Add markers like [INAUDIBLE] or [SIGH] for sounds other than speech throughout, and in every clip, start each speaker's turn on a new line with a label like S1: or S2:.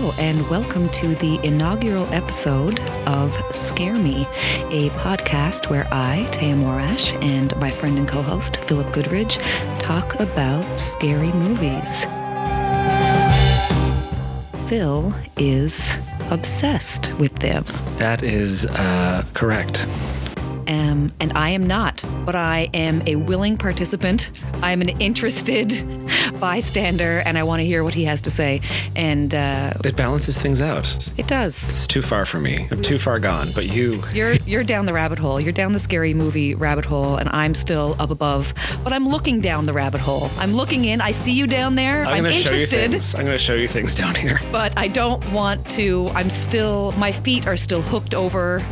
S1: Hello, and welcome to the inaugural episode of Scare Me, a podcast where I, Taya Morash, and my friend and co host, Philip Goodridge, talk about scary movies. Phil is obsessed with them.
S2: That is uh, correct.
S1: Um, and I am not, but I am a willing participant. I'm an interested [LAUGHS] bystander, and I want to hear what he has to say. And uh,
S2: It balances things out.
S1: it does.
S2: It's too far for me. I'm too far gone. But you,
S1: You're you're down the rabbit hole. You're down the scary movie rabbit hole, and I'm still up above. But I'm looking down the rabbit hole. I'm looking in. I see you down there.
S2: I'm, going to show you
S1: interested.
S2: I'm going to show you things down here.
S1: but I don't want to. I'm still. My feet are still hooked over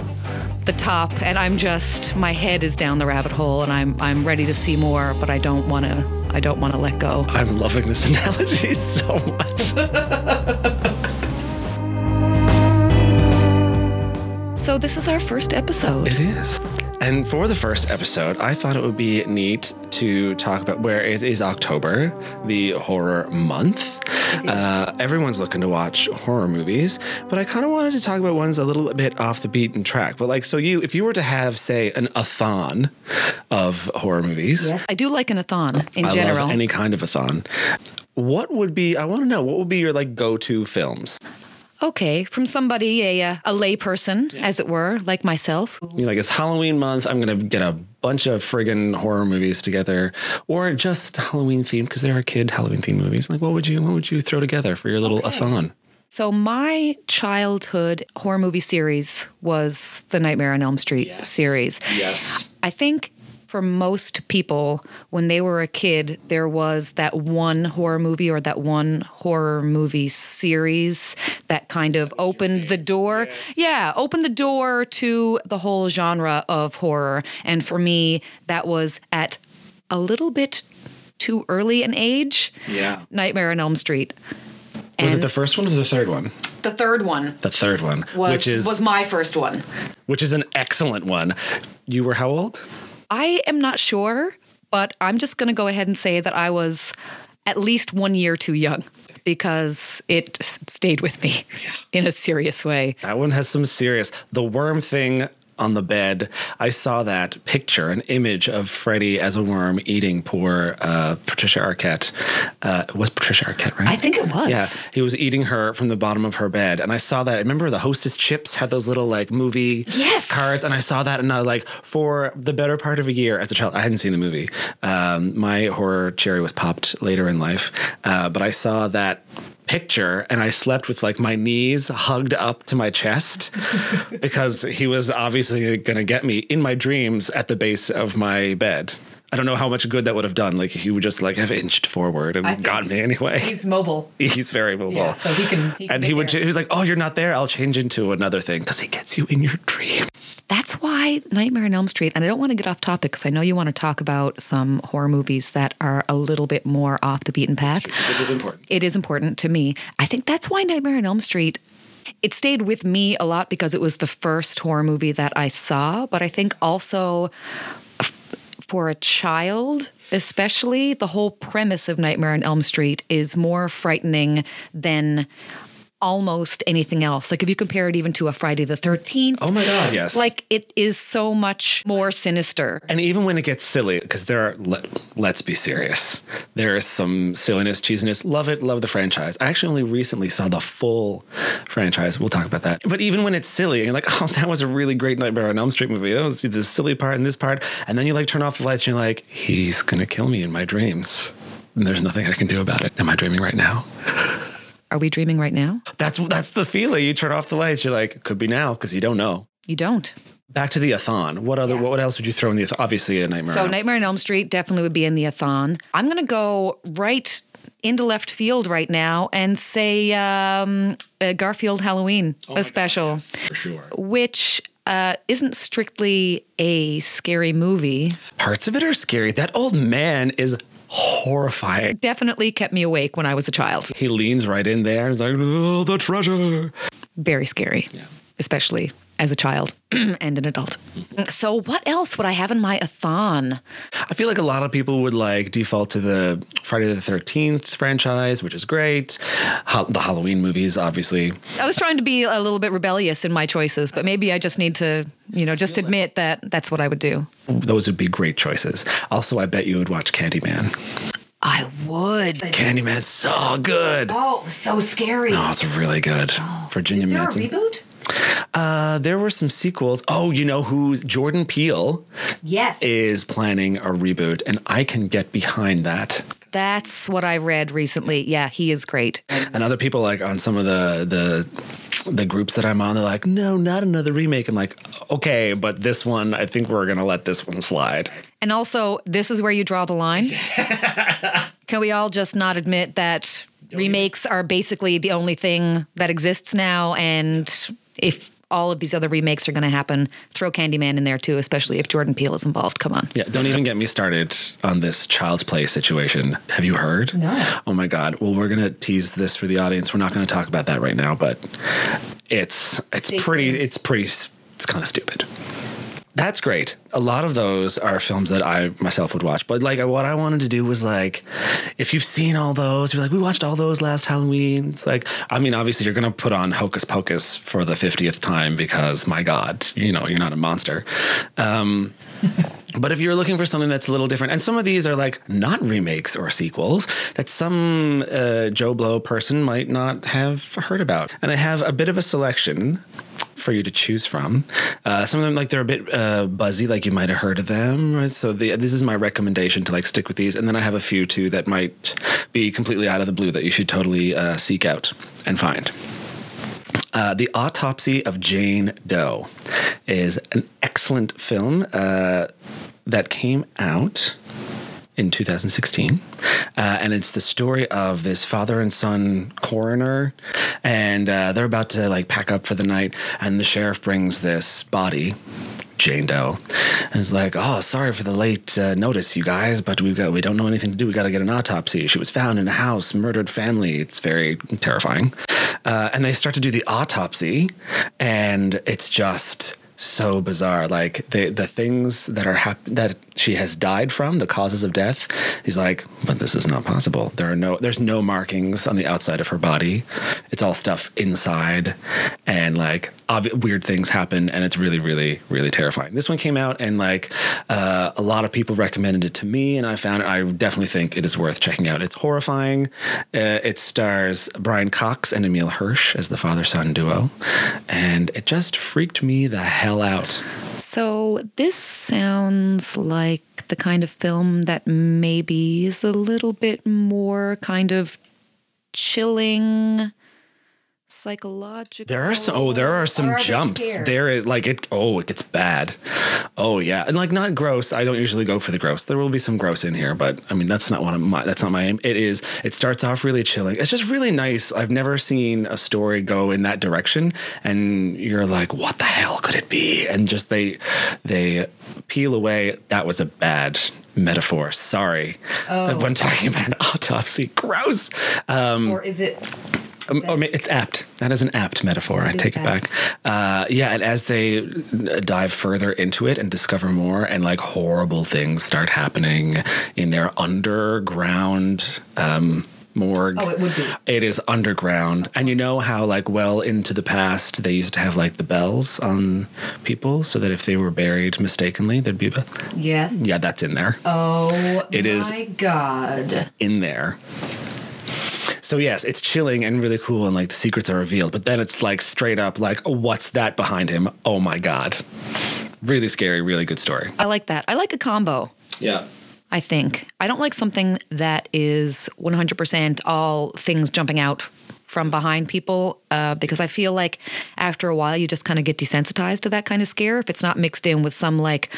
S1: the top, and I'm just. My head is down the rabbit hole, and I'm I'm ready to see more, but I don't want to. I don't want to let go.
S2: I'm loving this [LAUGHS] analogy so much. [LAUGHS]
S1: So this is our first episode.
S2: It is. And for the first episode, I thought it would be neat to talk about where it is October, the horror month. Uh, everyone's looking to watch horror movies, but I kind of wanted to talk about ones a little bit off the beaten track. But like, so you, if you were to have, say, an a-thon of horror movies,
S1: I do like an athon in
S2: I
S1: general.
S2: any kind of a-thon. What would be? I want to know what would be your like go-to films.
S1: Okay, from somebody, a, a lay person, as it were, like myself.
S2: You're like, it's Halloween month. I'm going to get a bunch of friggin' horror movies together or just Halloween themed because there are kid Halloween themed movies. Like, what would you, what would you throw together for your little a-thon?
S1: So, my childhood horror movie series was the Nightmare on Elm Street series.
S2: Yes.
S1: I think for most people, when they were a kid, there was that one horror movie or that one horror movie series that kind of opened the door. Yeah, opened the door to the whole genre of horror. And for me, that was at a little bit too early an age.
S2: Yeah.
S1: Nightmare on Elm Street.
S2: Was it the first one or the third one?
S1: the third one
S2: The third one,
S1: was
S2: which is
S1: was my first one.
S2: which is an excellent one. You were how old?
S1: I am not sure, but I'm just going to go ahead and say that I was at least one year too young because it stayed with me in a serious way.
S2: That one has some serious. The worm thing on the bed. I saw that picture, an image of Freddy as a worm eating poor uh, Patricia Arquette. Uh, it was Patricia Arquette, right?
S1: I think it was.
S2: Yeah, he was eating her from the bottom of her bed, and I saw that. I remember the Hostess chips had those little like movie
S1: Yes.
S2: cards, and I saw that, and I was like, for the better part of a year as a child, I hadn't seen the movie. Um, my horror cherry was popped later in life, uh, but I saw that picture and I slept with like my knees hugged up to my chest [LAUGHS] because he was obviously going to get me in my dreams at the base of my bed. I don't know how much good that would have done. Like he would just like have inched forward and got me anyway.
S1: He's mobile. [LAUGHS]
S2: He's very mobile.
S1: Yeah, so he can- he can
S2: and he would.
S1: there.
S2: He was like, "Oh, you're not there. I'll change into another thing because he gets you in your dreams."
S1: That's why Nightmare on Elm Street, and I don't want to get off topic because I know you want to talk about some horror movies that are a little bit more off the beaten path.
S2: This is important.
S1: it is important to me. I think that's why Nightmare on Elm Street it stayed with me a lot because it was the first horror movie that I saw, but I think also for a child, especially, the whole premise of Nightmare on Elm Street is more frightening than almost anything else. Like if you compare it even to a Friday the 13th,
S2: Oh my god, yes.
S1: like it is so much more sinister.
S2: And even when it gets silly, because there are, let, let's be serious, there is some silliness, cheesiness. Love it, love the franchise. I actually only recently saw the full franchise. We'll talk about that. But even when it's silly, and you're like, [LAUGHS] oh, that was a really great Nightmare on Elm Street movie. That was the silly part and this part. And then you like turn off the lights and you're like, he's going to kill me in my dreams. And there's nothing I can do about it. Am I dreaming right now? [LAUGHS]
S1: Are we dreaming right now?
S2: That's that's the feeling. You turn off the lights, you're like, could be now because you don't know.
S1: You don't.
S2: Back to the athon. What other? What else would you throw in the? Athon? Obviously, a nightmare.
S1: So
S2: on-
S1: Nightmare on Elm Street definitely would be in the athon. I'm going to go right into left field right now and say um, Garfield Halloween, a special,
S2: for sure.
S1: which uh, isn't strictly a scary movie.
S2: Parts of it are scary. That old man is horrifying.
S1: Definitely kept me awake when I was a child.
S2: He leans right in there and is like, oh, the treasure.
S1: Very scary, yeah. especially as a child [CLEARS THROAT] and an adult. So, what else would I have in my athon?
S2: I feel like a lot of people would like default to the Friday the 13th franchise, which is great. Ha- the Halloween movies, obviously.
S1: I was trying to be a little bit rebellious in my choices, but maybe I just need to, you know, just admit that that's what I would do.
S2: Those would be great choices. Also, I bet you would watch Candyman.
S1: I would.
S2: Candyman's so good.
S1: Oh, so scary.
S2: No, it's really good. Oh. Virginia
S1: Is there a
S2: Madsen.
S1: reboot?
S2: Uh, there were some sequels. Oh, you know who's Jordan Peele
S1: Yes.
S2: is planning a reboot, and I can get behind that.
S1: That's what I read recently. Yeah, he is great.
S2: And other people like on some of the the the groups that I'm on, they're like, no, not another remake. I'm like, okay, but this one, I think we're gonna let this one slide.
S1: And also, this is where you draw the line. [LAUGHS] Can we all just not admit that remakes are basically the only thing that exists now? And if all of these other remakes are going to happen, throw Candyman in there too, especially if Jordan Peele is involved. Come on.
S2: Yeah, don't even get me started on this child's play situation. Have you heard?
S1: No.
S2: Oh my god. Well, we're gonna tease this for the audience. We're not gonna talk about that right now, but it's it's
S1: Stay
S2: pretty
S1: tuned.
S2: it's pretty it's kind of stupid. That's great. A lot of those are films that I myself would watch. But like what I wanted to do was like if you've seen all those, you're like, we watched all those last Halloween. It's like I mean, obviously you're gonna put on Hocus Pocus for the 50th time because my God, you know, you're not a monster. Um [LAUGHS] but if you're looking for something that's a little different, and some of these are like not remakes or sequels that some uh, Joe Blow person might not have heard about, and I have a bit of a selection for you to choose from. Uh, some of them, like they're a bit uh, buzzy, like you might have heard of them. Right? So the, this is my recommendation to like stick with these, and then I have a few too that might be completely out of the blue that you should totally uh, seek out and find. Uh, the Autopsy of Jane Doe is an excellent film uh, that came out in 2016. Uh, and it's the story of this father and son coroner. And uh, they're about to like pack up for the night. And the sheriff brings this body. Jane Doe and is like, oh, sorry for the late uh, notice, you guys, but we've got we don't know anything to do. We got to get an autopsy. She was found in a house, murdered family. It's very terrifying. Uh, and they start to do the autopsy, and it's just so bizarre. Like the the things that are hap- that she has died from, the causes of death. He's like, but this is not possible. There are no there's no markings on the outside of her body. It's all stuff inside, and like obvi- weird things happen, and it's really really really terrifying. This one came out, and like uh, a lot of people recommended it to me, and I found it. I definitely think it is worth checking out. It's horrifying. Uh, it stars Brian Cox and Emile Hirsch as the father son duo, and it just freaked me the hell out.
S1: So this sounds like the kind of film that maybe is a little bit more kind of chilling, psychological.
S2: There are some, oh, there are some
S1: are
S2: jumps. There is like it. Oh, it gets bad. Oh yeah, and like not gross. I don't usually go for the gross. There will be some gross in here, but I mean that's not what I'm. My, that's not my aim. It is. It starts off really chilling. It's just really nice. I've never seen a story go in that direction, and you're like, what the hell could it be? And just they they peel away. That was a bad metaphor. Sorry.
S1: Oh.
S2: When talking about an [LAUGHS] autopsy, gross. Um,
S1: Or is it?
S2: Um, I mean, it's apt. That is an apt metaphor. I take it back. Uh, yeah, and as they uh, dive further into it and discover more, and like horrible things start happening in their underground um, morgue.
S1: Oh, it would be.
S2: It is underground, and you know how like well into the past they used to have like the bells on people, so that if they were buried mistakenly, there'd be a.
S1: Yes.
S2: Yeah, that's in there.
S1: Oh
S2: It is-
S1: my god.
S2: in there. So yes, it's chilling and really cool, and like the secrets are revealed. But then it's like straight up, like, what's that behind him? Oh my god, really scary, really good story.
S1: I like that. I like a combo.
S2: Yeah,
S1: I think. I don't like something that is 100% all things jumping out from behind people uh, because I feel like after a while you just kind of get desensitized to that kind of scare if it's not mixed in with some like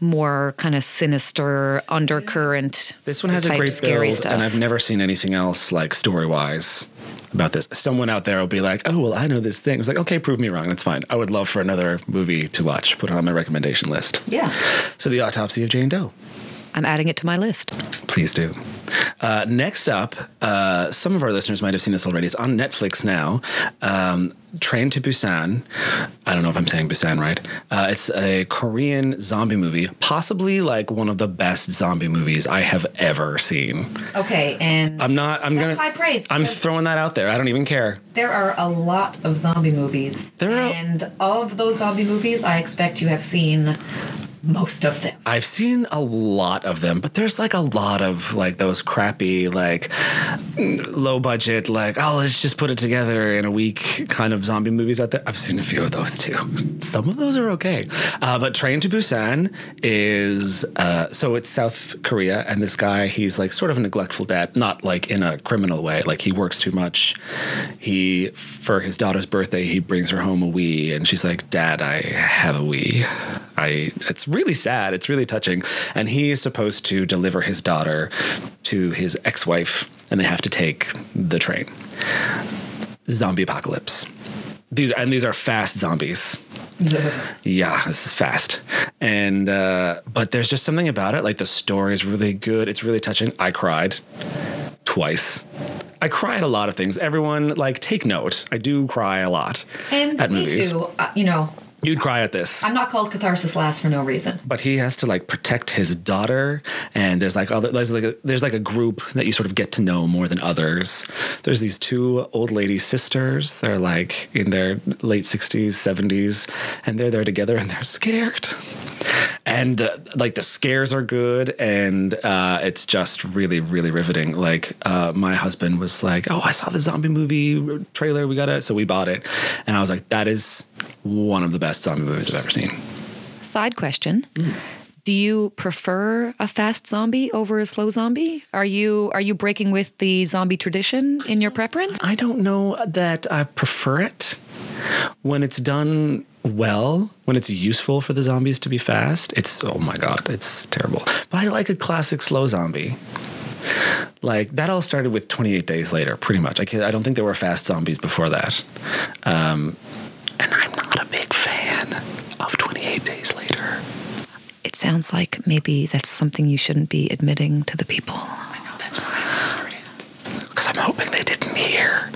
S1: more kind of sinister undercurrent.
S2: this one has a great
S1: scary
S2: build,
S1: stuff.
S2: and I've never seen anything else like story wise about this. Someone out there will be like, "Oh well, I know this thing." It's like, okay, prove me wrong. That's fine. I would love for another movie to watch. Put it on my recommendation list.
S1: yeah.
S2: So the autopsy of Jane Doe.
S1: I'm adding it to my list.
S2: Please do. Uh, next up, uh, some of our listeners might have seen this already. It's on Netflix now. Um, Train to Busan. I don't know if I'm saying Busan right. Uh, it's a Korean zombie movie, possibly like one of the best zombie movies I have ever seen.
S1: Okay, and
S2: I'm not. I'm gonna.
S1: high praise,
S2: I'm throwing that out there. I don't even care.
S1: there are a lot of zombie movies.
S2: There are-
S1: and of those zombie movies, I expect you have seen most of them.
S2: I've seen a lot of them, but there's like a lot of like those crappy, like low budget, like, oh, let's just put it together in a week kind of zombie movies out there. I've seen a few of those too. Some of those are okay. Uh, but Train to Busan is, uh, so it's South Korea, and this guy, he's like sort of a neglectful dad, not like in a criminal way. Like he works too much. He, for his daughter's birthday, he brings her home a Wii, and she's like, Dad, I have a Wii. I, it's really sad. It's really touching. And he is supposed to deliver his daughter to his ex wife, and they have to take the train. Zombie apocalypse. These and these are fast zombies. [LAUGHS] Yeah, this is fast. And uh, but there's just something about it. Like the story is really good. It's really touching. I cried twice. I cry at a lot of things. Everyone, like, take note. I do cry a lot
S1: And
S2: at
S1: me
S2: movies.
S1: too. Uh, you know,
S2: You'd cry at this.
S1: I'm not called Catharsis Last for no reason.
S2: but he has to like protect his daughter and there's like other there's like a, there's like a group that you sort of get to know more than others there's these two old lady sisters they're like in their late 60s 70s and they're there together and they're scared and uh, like the scares are good and uh, it's just really really riveting like uh, my husband was like oh i saw the zombie movie trailer we got it so we bought it and i was like that is one of the best zombie movies i've ever seen
S1: Side question.
S2: Hmm.
S1: Do you prefer a fast zombie over a slow zombie? Are you are you breaking with the zombie tradition in your preference?
S2: I don't know that I prefer it when it's done well, when it's useful for the zombies to be fast. It's oh my god, it's terrible. But I like a classic slow zombie. Like that all started with 28 Days Later, pretty much. I, I don't think there were fast zombies before that. Um, and I'm not a big fan of 28 Days Later.
S1: It sounds like maybe that's something you shouldn't be admitting to the people.
S2: Oh I know that's why I whispered it. Because I'm hoping they didn't hear.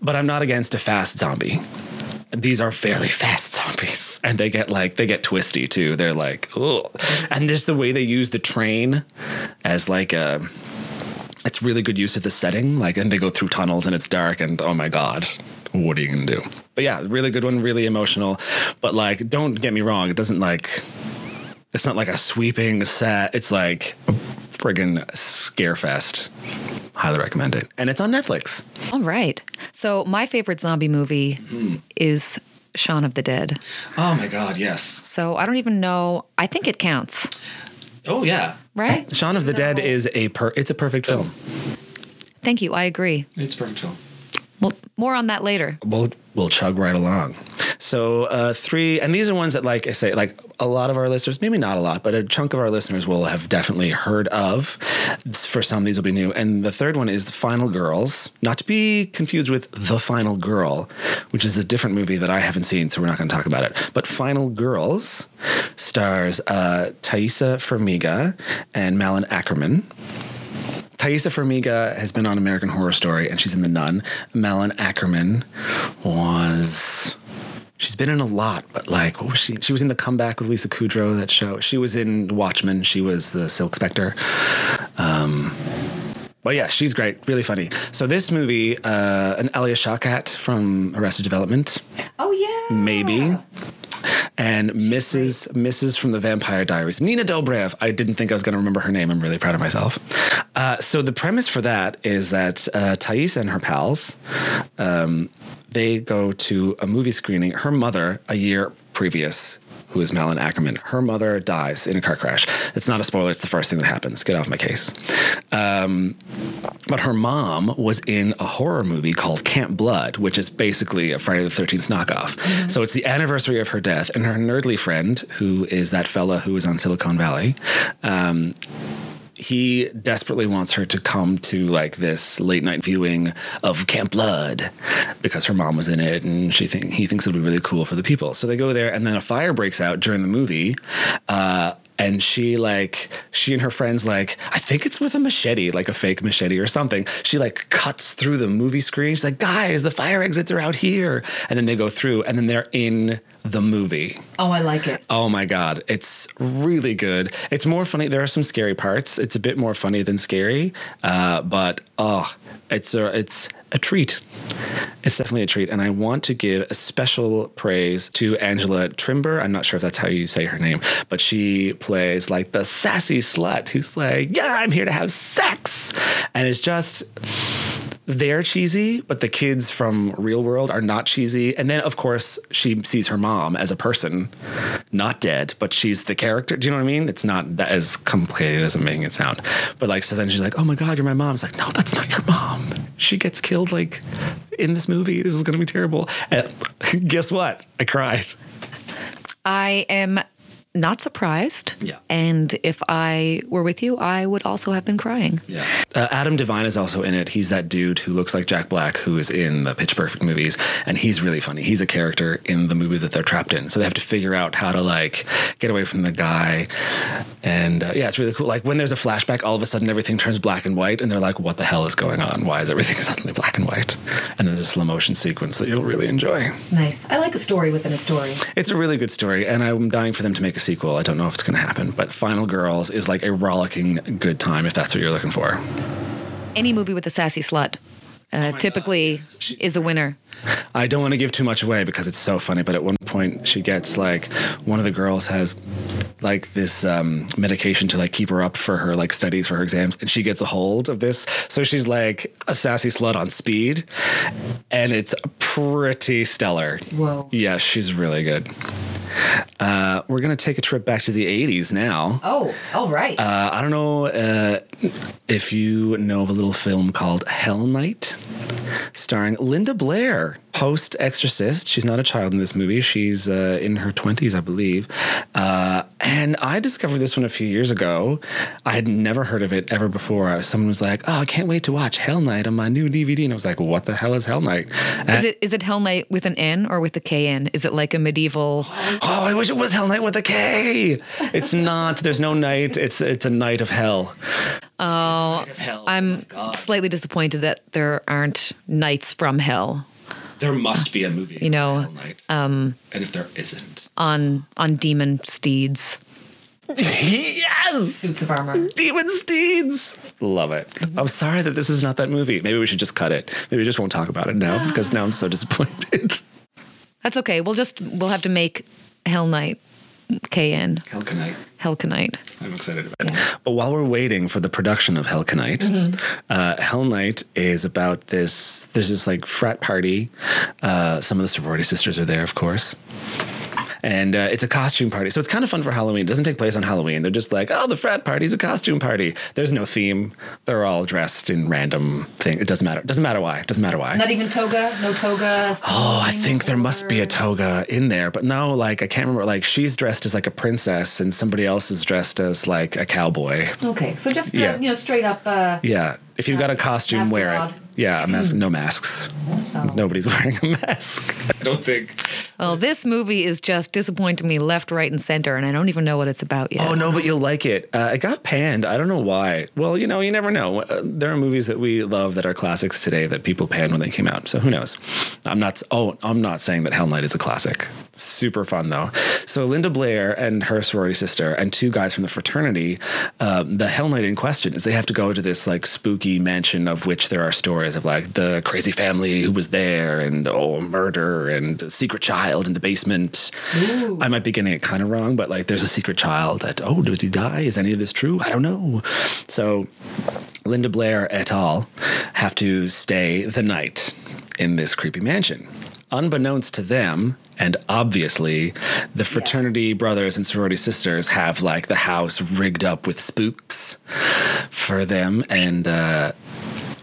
S2: But I'm not against a fast zombie. These are very fast zombies. And they get like they get twisty too. They're like, oh. And just the way they use the train as like a it's really good use of the setting. Like and they go through tunnels and it's dark and oh my God. What are you gonna do? But yeah, really good one, really emotional. But like, don't get me wrong, it doesn't like it's not like a sweeping set. It's like a friggin' scare fest. Highly recommend it. And it's on Netflix.
S1: All right. So my favorite zombie movie
S2: Hmm.
S1: is Shaun of the Dead.
S2: Oh my god, yes.
S1: So I don't even know. I think it counts,
S2: Oh yeah.
S1: right?
S2: Shaun of the Dead is a per it's a perfect film.
S1: Thank you. I agree.
S2: It's a perfect film.
S1: Well, more on that later.
S2: We'll we'll chug right along. So uh, three, and these are ones that, like I say, like a lot of our listeners, maybe not a lot, but a chunk of our listeners will have definitely heard of. For some, these will be new. And the third one is The Final Girls, not to be confused with The Final Girl, which is a different movie that I haven't seen, so we're not going to talk about it. But Final Girls stars uh, Taissa Farmiga and Malin Akerman. Taissa Farmiga has been on American Horror Story and she's in The Nun. Malin Akerman was. She's been in a lot, but like, what was she? She was in The Comeback with Lisa Kudrow, that show. She was in Watchmen. She was the Silk Spectre. Um, but yeah, she's great, really funny. So this movie, uh, an Alia Shawkat from Arrested Development,
S1: Oh yeah.
S2: maybe. And Mrs. Mrs. from the Vampire Diaries, Nina Dobrev. I didn't think I was going to remember her name. I'm really proud of myself. Uh, so the premise for that is that uh, Thais and her pals, um, they go to a movie screening. Her mother, a year previous, who is Malin Akerman, her mother dies in a car crash. It's not a spoiler. It's the first thing that happens. Get off my case. Um, but her mom was in a horror movie called Camp Blood, which is basically a Friday the 13th knockoff. So it's the anniversary of her death, and her nerdly friend, who is that fella who was on Silicon Valley, um, he desperately wants her to come to like this late night viewing of Camp Blood because her mom was in it and she think he thinks it'll be really cool for the people. So they go there and then a fire breaks out during the movie. Uh, and she like she and her friends like I think it's with a machete, like a fake machete or something. She like cuts through the movie screen. She's like, guys, the fire exits are out here, and then they go through, and then they're in the movie.
S1: Oh, I like it.
S2: Oh my god, it's really good. It's more funny. There are some scary parts. It's a bit more funny than scary, uh, but oh, it's a it's a treat. It's definitely a treat, and I want to give a special praise to Angela Trimbur. I'm not sure if that's how you say her name, but she plays like the sassy slut who's like, "Yeah, I'm here to have sex," and it's just they're cheesy, but the kids from Real World are not cheesy. And then, of course, she sees her mom as a person, not dead, but she's the character. Do you know what I mean? It's not that as complicated as I'm making it sound. But like, so then she's like, "Oh my god, you're my mom." It's like, no, that's not your mom. She gets killed like in this movie. This is going to be terrible. And [LAUGHS] guess what? I cried.
S1: I am not surprised.
S2: Yeah.
S1: And if I were with you, I would also have been crying.
S2: Yeah. Uh, Adam DeVine is also in it. He's that dude who looks like Jack Black, who is in the Pitch Perfect movies, and he's really funny. He's a character in the movie that they're trapped in, so they have to figure out how to like get away from the guy. And uh, yeah, it's really cool. Like when there's a flashback, all of a sudden everything turns black and white, and they're like, "What the hell is going on? Why is everything [LAUGHS] suddenly black and white?" And there's a slow motion sequence that you'll really enjoy.
S1: Nice. I like a story within a story.
S2: It's a really good story, and I'm dying for them to make a sequel. I don't know if it's going to happen, but Final Girls is like a rollicking good time if that's what you're looking for.
S1: Any movie with a sassy slut uh, typically is a winner.
S2: I don't want to give too much away because it's so funny, but at one point she gets like one of the girls has like this um, medication to like keep her up for her like studies for her exams, and she gets a hold of this. So she's like a sassy slut on speed, and it's pretty stellar.
S1: Whoa.
S2: Yeah, she's really good. Uh, we're gonna take a trip back to the '80s now.
S1: Oh, all right.
S2: Uh, I don't know uh, if you know of a little film called Hell Night, starring Linda Blair, post Exorcist. She's not a child in this movie. She's uh, in her 20s, I believe. Uh, and I discovered this one a few years ago. I had never heard of it ever before. Someone was like, "Oh, I can't wait to watch Hell Night on my new DVD," and I was like, "What the hell is Hell Night?"
S1: is it is it Hell Night with an N or with the K N? Is it like a medieval?
S2: Oh, I wish it was Hell Night with a K. It's not. There's no night. It's it's a night of hell.
S1: Oh, I'm slightly disappointed that there aren't nights from hell
S2: There must be a movie.
S1: You know,
S2: Hell. Um, and if there isn't,
S1: on on demon steeds,
S2: yes,
S1: suits of armor.
S2: Demon Steeds. Love it. I'm sorry that this is not that movie. Maybe we should just cut it. Maybe we just won't talk about it now because now I'm so disappointed.
S1: That's okay. We'll just we'll have to make Hell Knight K N
S2: Hellcanite.
S1: Hellcanite.
S2: I'm excited about it. But while we're waiting for the production of Hellcanite, uh, Hell Night is about this. There's this like frat party. Uh, some of the sorority sisters are there, of course. And uh, it's a costume party. So it's kind of fun for Halloween. It doesn't take place on Halloween. They're just like, oh, the frat party's a costume party. There's no theme. They're all dressed in random thing. It doesn't matter. It doesn't matter why. It doesn't matter why.
S1: Not even toga. No toga.
S2: Oh, I think there must be a toga in there, but no, like I can't remember. Like she's dressed as like a princess, and somebody else is dressed as like a cowboy.
S1: Okay, so just uh,
S2: Yeah.
S1: you know, straight up. Uh,
S2: Yeah, if you've got a costume, wear it.
S1: Masquerade.
S2: Yeah, a mask. No masks. Nobody's [LAUGHS] wearing a mask. I don't think.
S1: well, this movie is just disappointing me left, right, and center, and I don't even know what it's about yet.
S2: Oh no, but you'll like it. Uh, it got panned. I don't know why. Well, you know, you never know. Uh, there are movies that we love that are classics today that people panned when they came out. So who knows? I'm not. Oh, I'm not saying that Hell Night is a classic. Super fun though. So Linda Blair and her sorority sister and two guys from the fraternity. Um, the Hell Night in question is they have to go to this like spooky mansion of which there are stories of like the crazy family who was there and oh murder and a secret child in the basement. I might be getting it kind of wrong, but like there's a secret child that oh did he die? Is any of this true? I don't know. So Linda Blair et al. have to stay the night in this creepy mansion. Unbeknownst to them, and obviously, the fraternity brothers and sorority sisters have like the house rigged up with spooks for them, and uh,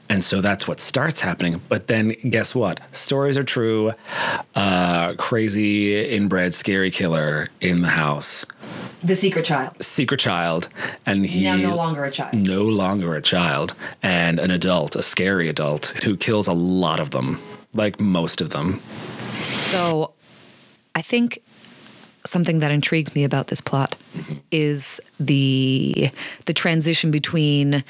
S2: and so that's what starts happening. But then guess what? Stories are true. Uh, crazy inbred scary killer in the house.
S1: The secret child.
S2: Secret child, and he
S1: Now no longer a child.
S2: no longer a child and an adult, a scary adult who kills a lot of them, like most of them.
S1: So I think something that intrigues me about this plot is the the transition between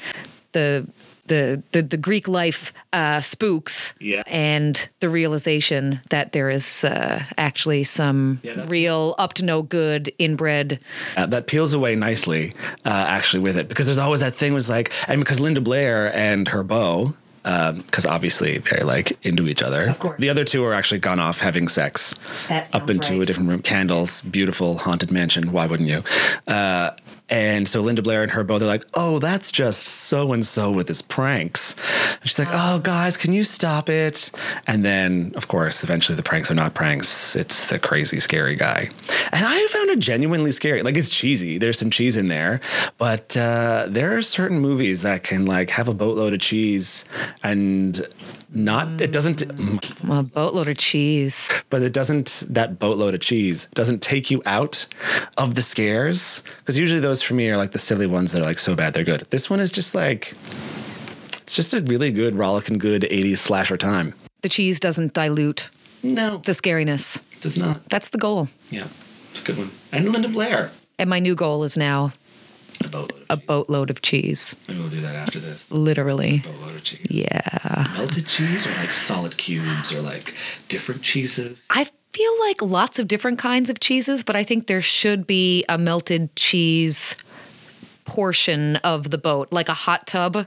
S1: the the the, the Greek life uh, spooks
S2: Yeah.
S1: and the realization that there is uh, actually some
S2: Yeah,
S1: real up to no good inbred.
S2: Uh, that peels away nicely, uh, actually, with it because there's always that thing was like, and because Linda Blair and her beau, because obviously they're like into each other.
S1: Of course.
S2: The other two are actually gone off having sex up
S1: sounds
S2: into a different room. Candles, beautiful haunted mansion. Why wouldn't you? Uh, and so Linda Blair and her beau, they're like, oh, that's just so and so with his pranks. And she's like, oh, guys, can you stop it? And then, of course, eventually the pranks are not pranks. It's the crazy, scary guy. And I found it genuinely scary. Like, it's cheesy. There's some cheese in there. But uh, there are certain movies that can, like, have a boatload of cheese and not, it doesn't, mm.
S1: A boatload of cheese.
S2: but it doesn't that boatload of cheese doesn't take you out of the scares. Because usually those for me are like the silly ones that are like so bad they're good. This one is just like it's just a really good rollicking good 80s slasher time.
S1: The cheese doesn't dilute
S2: no.
S1: the scariness.
S2: it does not.
S1: That's the goal.
S2: yeah it's a good one. And linda blair.
S1: And my new goal is now
S2: a boatload of
S1: a
S2: cheese.
S1: boatload of cheese.
S2: maybe we'll do that after this
S1: Literally.
S2: A boatload of cheese
S1: Yeah.
S2: melted cheese or like solid cubes or like different cheeses
S1: I feel like lots of different kinds of cheeses, but I think there should be a melted cheese portion of the boat, like a hot tub,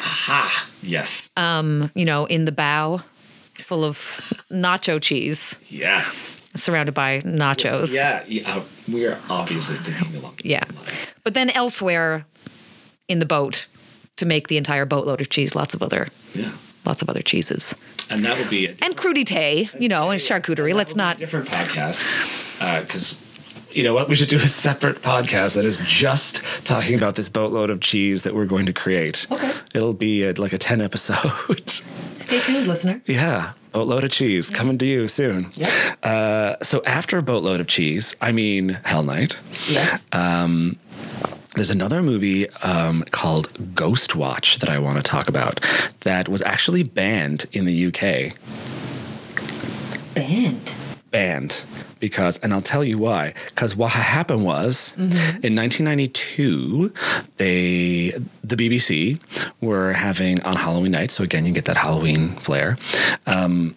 S2: Aha. yes Um,
S1: you know, in the bow full of nacho cheese
S2: yes
S1: surrounded by nachos.
S2: yeah, yeah we are obviously thinking along the
S1: Yeah.
S2: lines.
S1: But then elsewhere in the boat to make the entire boatload of cheese, lots of other
S2: yeah
S1: lots of other cheeses.
S2: and that would be a
S1: And crudité, you know, and charcuterie. Let's not
S2: different podcast because you know what we should do a separate podcast that is just talking about this boatload of cheese that we're going to create
S1: Okay.
S2: it'll be a, like a 10 episode [LAUGHS]
S1: stay tuned, listener.
S2: yeah boatload of cheese coming to you soon
S1: Yep.
S2: uh, so after a boatload of cheese i mean hell night
S1: Yes.
S2: There's another movie um, called ghost watch that i want to talk about that was actually banned in the uk
S1: Banned?
S2: banned because and I'll tell you why because what happened was in 1992 they the BBC were having on Halloween night so again you get that Halloween flair um,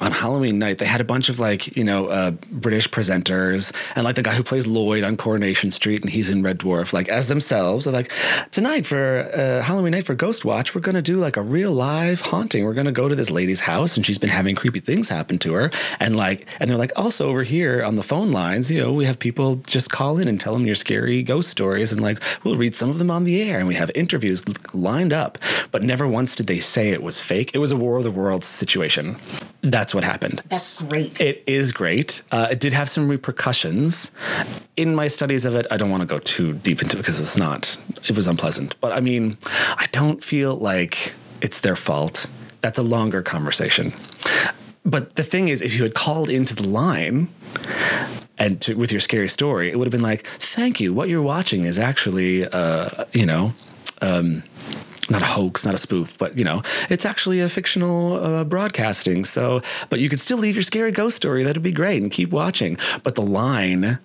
S2: on Halloween night, they had a bunch of like, you know, uh, British presenters and like the guy who plays Lloyd on Coronation Street and he's in Red Dwarf, like as themselves. They're like, tonight for uh, Halloween night for Ghostwatch, we're going to do like a real live haunting. We're going to go to this lady's house and she's been having creepy things happen to her. And like, and they're like, also over here on the phone lines, you know, we have people just call in and tell them your scary ghost stories and like, we'll read some of them on the air and we have interviews lined up. But never once did they say it was fake. It was a War of the Worlds situation. That's what happened.
S1: That's great.
S2: It is great. Uh, it did have some repercussions. In my studies of it, I don't want to go too deep into it because it's not, it was unpleasant. But I mean, I don't feel like it's their fault. That's a longer conversation. But the thing is, if you had called into the line and to, with your scary story, it would have been like, thank you. What you're watching is actually, uh, you know, um, not a hoax, not a spoof, but you know, it's actually a fictional uh, broadcasting. So, but you could still leave your scary ghost story. That'd be great, and keep watching. But the line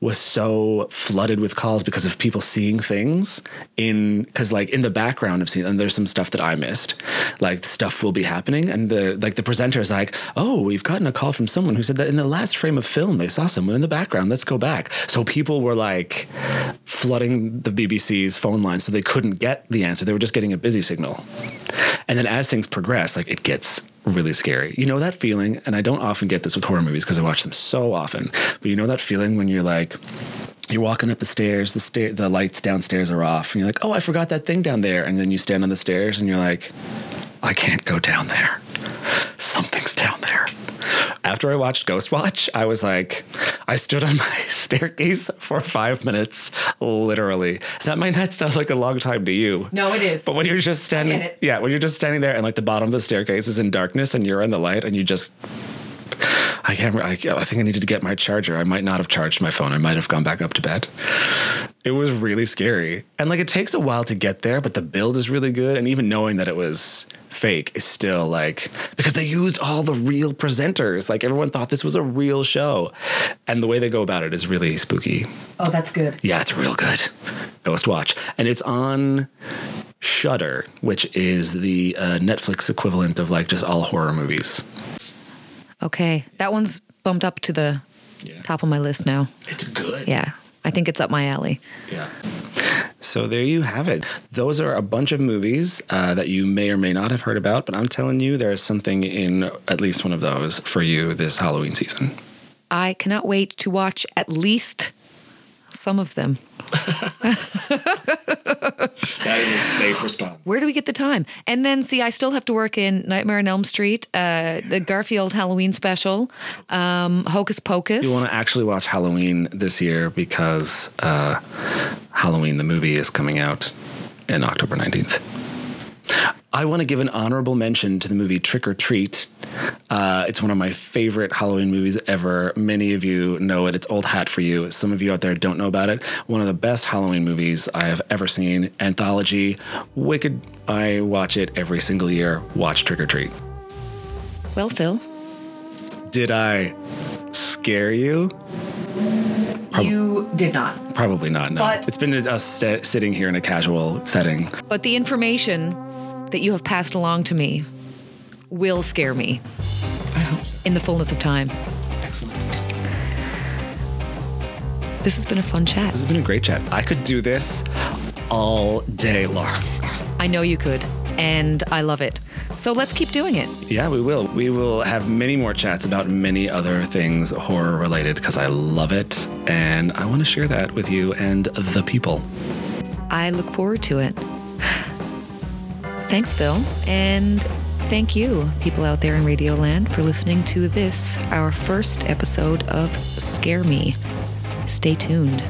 S2: was so flooded with calls because of people seeing things in because like in the background of scene, and there's some stuff that I missed. Like stuff will be happening, and the like the presenter is like, "Oh, we've gotten a call from someone who said that in the last frame of film they saw someone in the background. Let's go back." So people were like flooding the BBC's phone line, so they couldn't get the answer. They were just getting a busy signal. And then as things progress, like it gets really scary. You know that feeling, and I don't often get this with horror movies because I watch them so often. But you know that feeling when you're like, you're walking up the stairs, the stair, the lights downstairs are off, and you're like, oh, I forgot that thing down there. And then you stand on the stairs, and you're like, I can't go down there. Something's down there. After I watched Ghostwatch, I was like, I stood on [LAUGHS] my staircase for five minutes, literally. That might not sound like a long time to you.
S1: No, it is.
S2: But when you're just standing, yeah, when you're just standing there and like the bottom of the staircase is in darkness and you're in the light and you just, I can't. I, I think I needed to get my charger. I might not have charged my phone. I might have gone back up to bed. It was really scary, and like it takes a while to get there, but the build is really good. And even knowing that it was fake is still like because they used all the real presenters. Like everyone thought this was a real show, and the way they go about it is really spooky.
S1: Oh, that's good.
S2: Yeah, it's real good. Ghostwatch, and it's on Shudder, which is the uh, Netflix equivalent of like just all horror movies.
S1: Okay, that one's bumped up to the
S2: Yeah.
S1: top of my list now.
S2: It's good.
S1: Yeah, I think it's up my alley.
S2: Yeah. So there you have it. Those are a bunch of movies uh, that you may or may not have heard about, but I'm telling you, there's something in at least one of those for you this Halloween season.
S1: I cannot wait to watch at least some of them. [LAUGHS]
S2: That is a safe response.
S1: Where do we get the time? And then, see, I still have to work in Nightmare on Elm Street, uh, the Garfield Halloween special, um, Hocus Pocus.
S2: You want to actually watch Halloween this year because uh, Halloween, the movie, is coming out in October 19th. I want to give an honorable mention to the movie Trick or Treat. Uh, it's one of my favorite Halloween movies ever. Many of you know it. It's old hat for you. Some of you out there don't know about it. One of the best Halloween movies I have ever seen. Anthology. Wicked. I watch it every single year. Watch Trick or Treat.
S1: well, Phil,
S2: Did I scare you?
S1: you did not.
S2: Probably not. No,
S1: But-
S2: it's been us st- sitting here in a casual setting.
S1: But the information that you have passed along to me will scare me
S2: I hope so.
S1: in the fullness of time.
S2: Excellent.
S1: This has been a fun chat.
S2: This has been a great chat. I could do this all day long.
S1: I know you could, and I love it. So let's keep doing it.
S2: Yeah, we will. We will have many more chats about many other things horror related because I love it and I want to share that with you and the people.
S1: I look forward to it. Thanks, Phil. And thank you, people out there in Radioland, for listening to this, our first episode of Scare Me. Stay tuned.